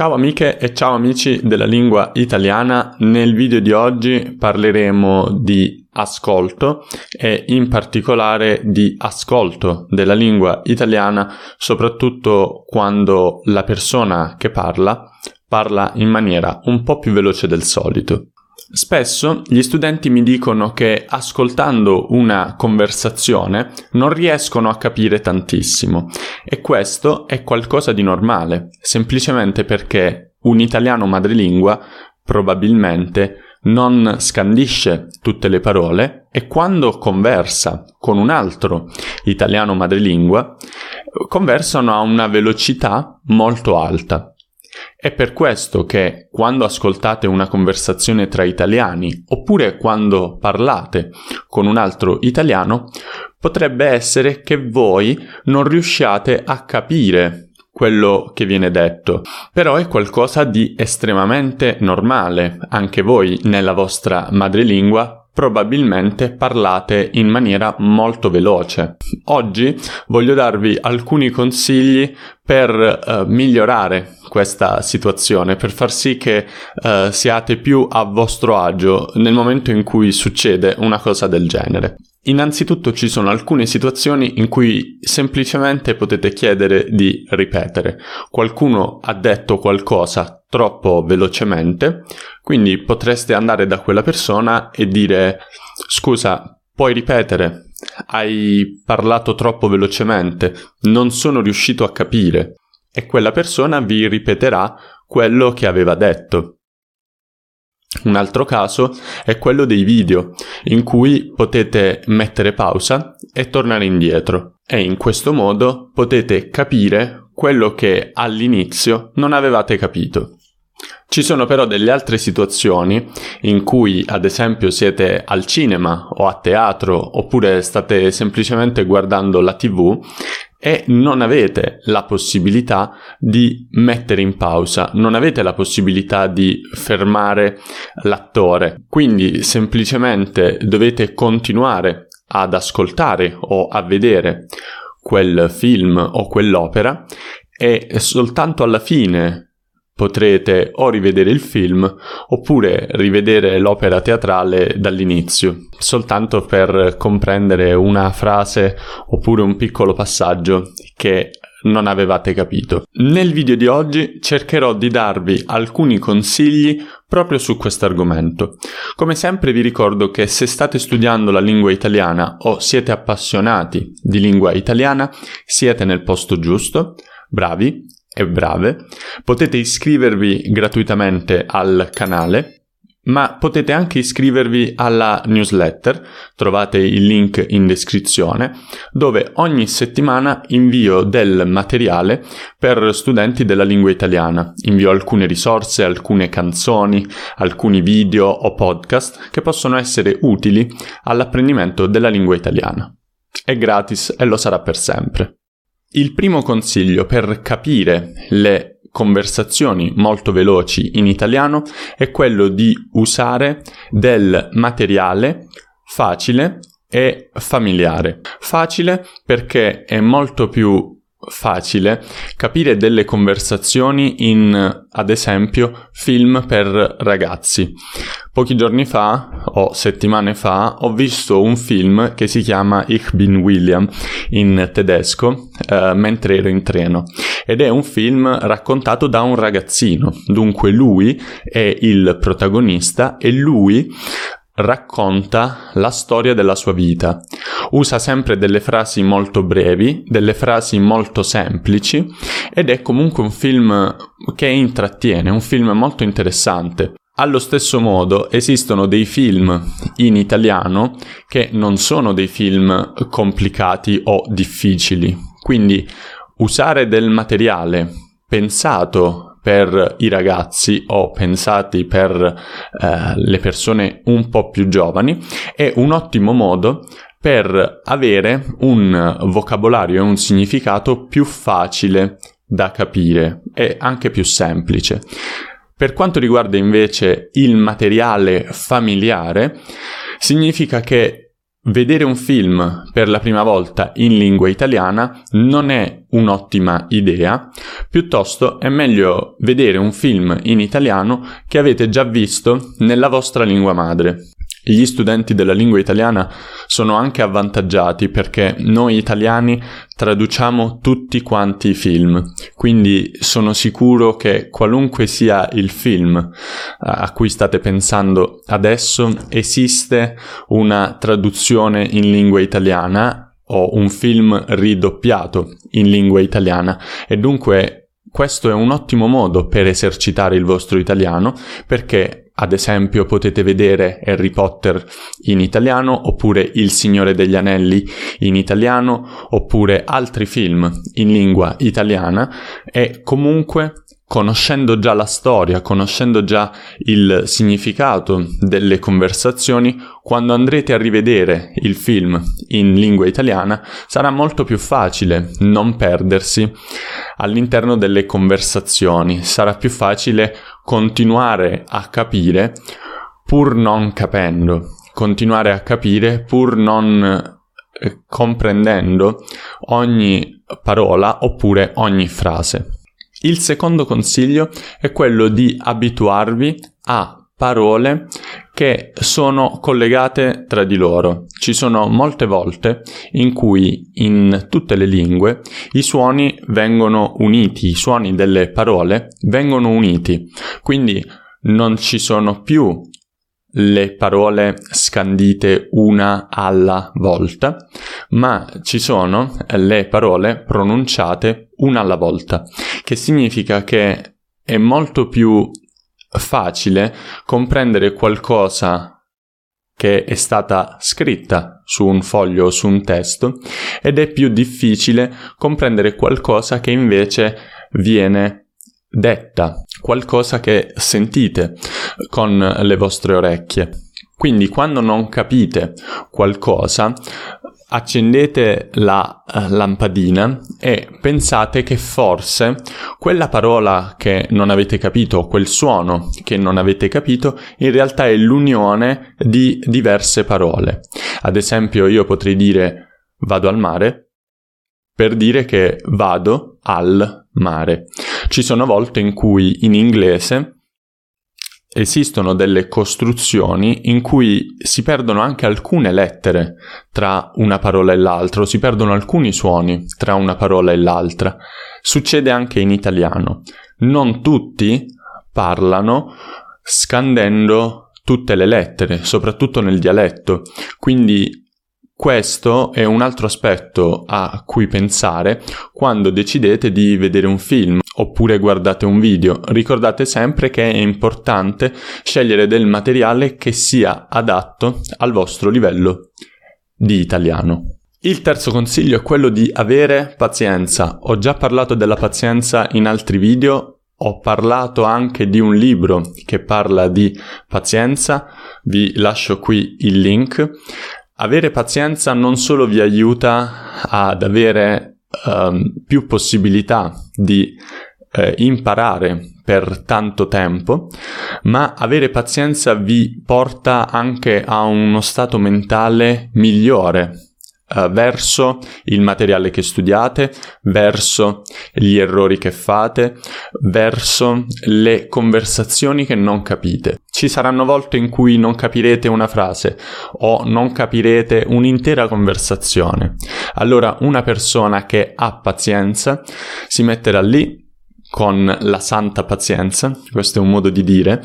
Ciao amiche e ciao amici della lingua italiana, nel video di oggi parleremo di ascolto e in particolare di ascolto della lingua italiana, soprattutto quando la persona che parla parla in maniera un po' più veloce del solito. Spesso gli studenti mi dicono che ascoltando una conversazione non riescono a capire tantissimo e questo è qualcosa di normale, semplicemente perché un italiano madrelingua probabilmente non scandisce tutte le parole e quando conversa con un altro italiano madrelingua conversano a una velocità molto alta. È per questo che quando ascoltate una conversazione tra italiani oppure quando parlate con un altro italiano, potrebbe essere che voi non riusciate a capire quello che viene detto, però è qualcosa di estremamente normale. Anche voi nella vostra madrelingua probabilmente parlate in maniera molto veloce. Oggi voglio darvi alcuni consigli per uh, migliorare questa situazione, per far sì che uh, siate più a vostro agio nel momento in cui succede una cosa del genere. Innanzitutto ci sono alcune situazioni in cui semplicemente potete chiedere di ripetere. Qualcuno ha detto qualcosa troppo velocemente, quindi potreste andare da quella persona e dire scusa, puoi ripetere? Hai parlato troppo velocemente, non sono riuscito a capire. E quella persona vi ripeterà quello che aveva detto. Un altro caso è quello dei video, in cui potete mettere pausa e tornare indietro e in questo modo potete capire quello che all'inizio non avevate capito. Ci sono però delle altre situazioni in cui ad esempio siete al cinema o a teatro oppure state semplicemente guardando la tv e non avete la possibilità di mettere in pausa, non avete la possibilità di fermare l'attore, quindi semplicemente dovete continuare ad ascoltare o a vedere quel film o quell'opera e soltanto alla fine potrete o rivedere il film oppure rivedere l'opera teatrale dall'inizio, soltanto per comprendere una frase oppure un piccolo passaggio che non avevate capito. Nel video di oggi cercherò di darvi alcuni consigli proprio su questo argomento. Come sempre vi ricordo che se state studiando la lingua italiana o siete appassionati di lingua italiana, siete nel posto giusto. Bravi, e brave, potete iscrivervi gratuitamente al canale, ma potete anche iscrivervi alla newsletter, trovate il link in descrizione, dove ogni settimana invio del materiale per studenti della lingua italiana. Invio alcune risorse, alcune canzoni, alcuni video o podcast che possono essere utili all'apprendimento della lingua italiana. È gratis e lo sarà per sempre. Il primo consiglio per capire le conversazioni molto veloci in italiano è quello di usare del materiale facile e familiare. Facile perché è molto più facile capire delle conversazioni in, ad esempio, film per ragazzi. Pochi giorni fa, o settimane fa, ho visto un film che si chiama Ich bin William in tedesco, eh, mentre ero in treno. Ed è un film raccontato da un ragazzino. Dunque lui è il protagonista e lui racconta la storia della sua vita. Usa sempre delle frasi molto brevi, delle frasi molto semplici ed è comunque un film che intrattiene, un film molto interessante. Allo stesso modo esistono dei film in italiano che non sono dei film complicati o difficili, quindi usare del materiale pensato per i ragazzi o pensati per eh, le persone un po' più giovani, è un ottimo modo per avere un vocabolario e un significato più facile da capire e anche più semplice. Per quanto riguarda invece il materiale familiare, significa che Vedere un film per la prima volta in lingua italiana non è un'ottima idea, piuttosto è meglio vedere un film in italiano che avete già visto nella vostra lingua madre. Gli studenti della lingua italiana sono anche avvantaggiati perché noi italiani traduciamo tutti quanti i film, quindi sono sicuro che qualunque sia il film a cui state pensando adesso esiste una traduzione in lingua italiana o un film ridoppiato in lingua italiana. E dunque questo è un ottimo modo per esercitare il vostro italiano perché ad esempio potete vedere Harry Potter in italiano oppure Il Signore degli Anelli in italiano oppure altri film in lingua italiana e comunque conoscendo già la storia, conoscendo già il significato delle conversazioni, quando andrete a rivedere il film in lingua italiana sarà molto più facile non perdersi all'interno delle conversazioni, sarà più facile continuare a capire pur non capendo, continuare a capire pur non eh, comprendendo ogni parola oppure ogni frase. Il secondo consiglio è quello di abituarvi a parole che sono collegate tra di loro. Ci sono molte volte in cui in tutte le lingue i suoni vengono uniti, i suoni delle parole vengono uniti, quindi non ci sono più le parole scandite una alla volta, ma ci sono le parole pronunciate una alla volta, che significa che è molto più facile comprendere qualcosa che è stata scritta su un foglio o su un testo ed è più difficile comprendere qualcosa che invece viene detta, qualcosa che sentite con le vostre orecchie. Quindi quando non capite qualcosa, accendete la uh, lampadina e pensate che forse quella parola che non avete capito, quel suono che non avete capito, in realtà è l'unione di diverse parole. Ad esempio io potrei dire vado al mare per dire che vado al mare. Ci sono volte in cui in inglese esistono delle costruzioni in cui si perdono anche alcune lettere tra una parola e l'altra, o si perdono alcuni suoni tra una parola e l'altra. Succede anche in italiano. Non tutti parlano scandendo tutte le lettere, soprattutto nel dialetto. Quindi questo è un altro aspetto a cui pensare quando decidete di vedere un film oppure guardate un video. Ricordate sempre che è importante scegliere del materiale che sia adatto al vostro livello di italiano. Il terzo consiglio è quello di avere pazienza. Ho già parlato della pazienza in altri video, ho parlato anche di un libro che parla di pazienza, vi lascio qui il link. Avere pazienza non solo vi aiuta ad avere um, più possibilità di eh, imparare per tanto tempo, ma avere pazienza vi porta anche a uno stato mentale migliore uh, verso il materiale che studiate, verso gli errori che fate, verso le conversazioni che non capite. Ci saranno volte in cui non capirete una frase o non capirete un'intera conversazione. Allora una persona che ha pazienza si metterà lì con la santa pazienza, questo è un modo di dire,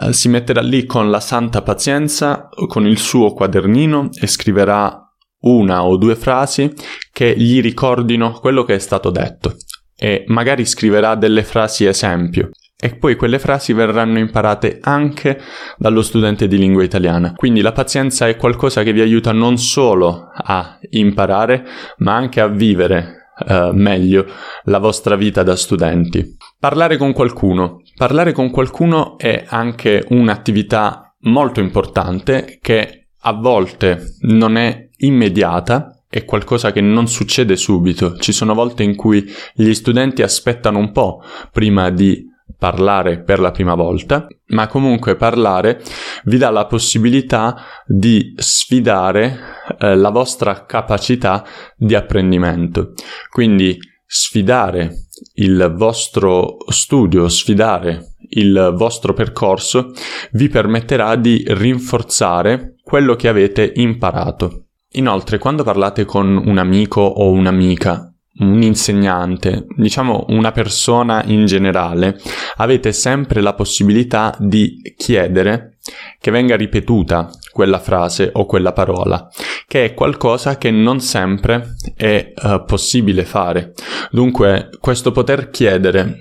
uh, si metterà lì con la santa pazienza, con il suo quadernino e scriverà una o due frasi che gli ricordino quello che è stato detto e magari scriverà delle frasi esempio e poi quelle frasi verranno imparate anche dallo studente di lingua italiana. Quindi la pazienza è qualcosa che vi aiuta non solo a imparare, ma anche a vivere eh, meglio la vostra vita da studenti. Parlare con qualcuno. Parlare con qualcuno è anche un'attività molto importante che a volte non è immediata, è qualcosa che non succede subito. Ci sono volte in cui gli studenti aspettano un po' prima di parlare per la prima volta, ma comunque parlare vi dà la possibilità di sfidare eh, la vostra capacità di apprendimento. Quindi sfidare il vostro studio, sfidare il vostro percorso vi permetterà di rinforzare quello che avete imparato. Inoltre, quando parlate con un amico o un'amica un insegnante, diciamo una persona in generale, avete sempre la possibilità di chiedere che venga ripetuta quella frase o quella parola, che è qualcosa che non sempre è uh, possibile fare. Dunque, questo poter chiedere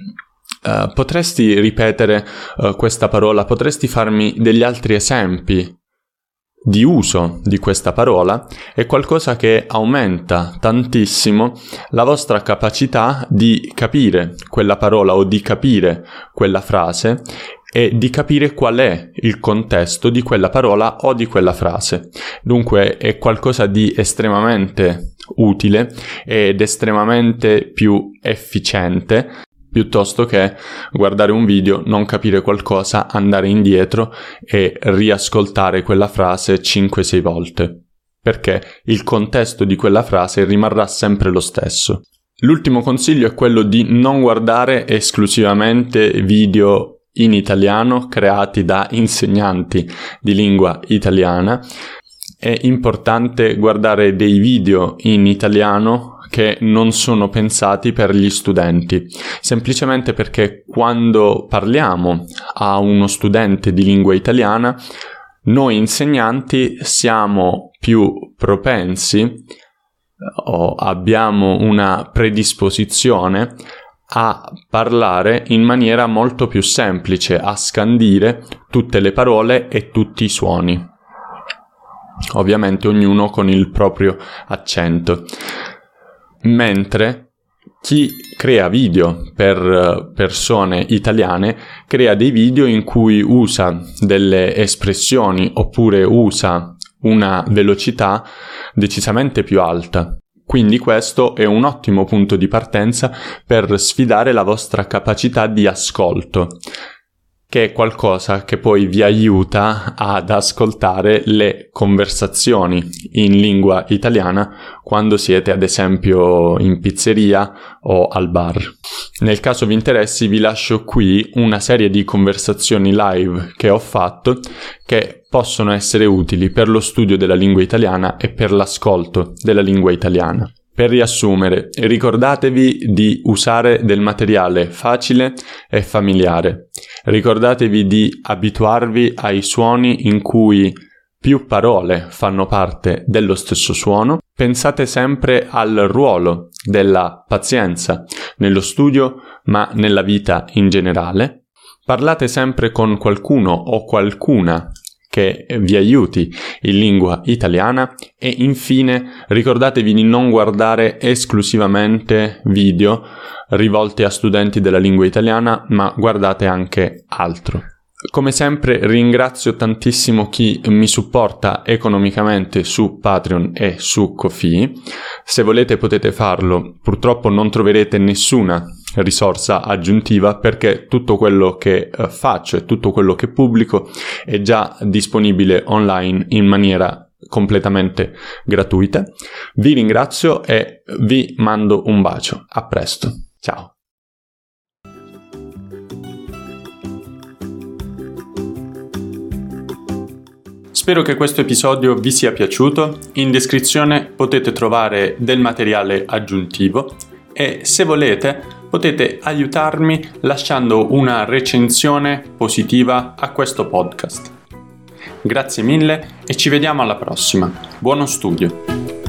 Uh, potresti ripetere uh, questa parola? Potresti farmi degli altri esempi di uso di questa parola è qualcosa che aumenta tantissimo la vostra capacità di capire quella parola o di capire quella frase e di capire qual è il contesto di quella parola o di quella frase. Dunque è qualcosa di estremamente utile ed estremamente più efficiente piuttosto che guardare un video, non capire qualcosa, andare indietro e riascoltare quella frase 5-6 volte, perché il contesto di quella frase rimarrà sempre lo stesso. L'ultimo consiglio è quello di non guardare esclusivamente video in italiano creati da insegnanti di lingua italiana. È importante guardare dei video in italiano che non sono pensati per gli studenti, semplicemente perché quando parliamo a uno studente di lingua italiana, noi insegnanti siamo più propensi o abbiamo una predisposizione a parlare in maniera molto più semplice, a scandire tutte le parole e tutti i suoni. Ovviamente ognuno con il proprio accento mentre chi crea video per eh, persone italiane crea dei video in cui usa delle espressioni oppure usa una velocità decisamente più alta. Quindi questo è un ottimo punto di partenza per sfidare la vostra capacità di ascolto che è qualcosa che poi vi aiuta ad ascoltare le conversazioni in lingua italiana quando siete ad esempio in pizzeria o al bar. Nel caso vi interessi vi lascio qui una serie di conversazioni live che ho fatto che possono essere utili per lo studio della lingua italiana e per l'ascolto della lingua italiana. Per riassumere, ricordatevi di usare del materiale facile e familiare. Ricordatevi di abituarvi ai suoni in cui più parole fanno parte dello stesso suono. Pensate sempre al ruolo della pazienza nello studio, ma nella vita in generale. Parlate sempre con qualcuno o qualcuna che vi aiuti in lingua italiana e infine ricordatevi di non guardare esclusivamente video rivolti a studenti della lingua italiana, ma guardate anche altro. Come sempre ringrazio tantissimo chi mi supporta economicamente su Patreon e su Kofi. Se volete potete farlo, purtroppo non troverete nessuna risorsa aggiuntiva perché tutto quello che eh, faccio e tutto quello che pubblico è già disponibile online in maniera completamente gratuita. Vi ringrazio e vi mando un bacio. A presto. Ciao. Spero che questo episodio vi sia piaciuto. In descrizione potete trovare del materiale aggiuntivo e se volete potete aiutarmi lasciando una recensione positiva a questo podcast. Grazie mille e ci vediamo alla prossima. Buono studio!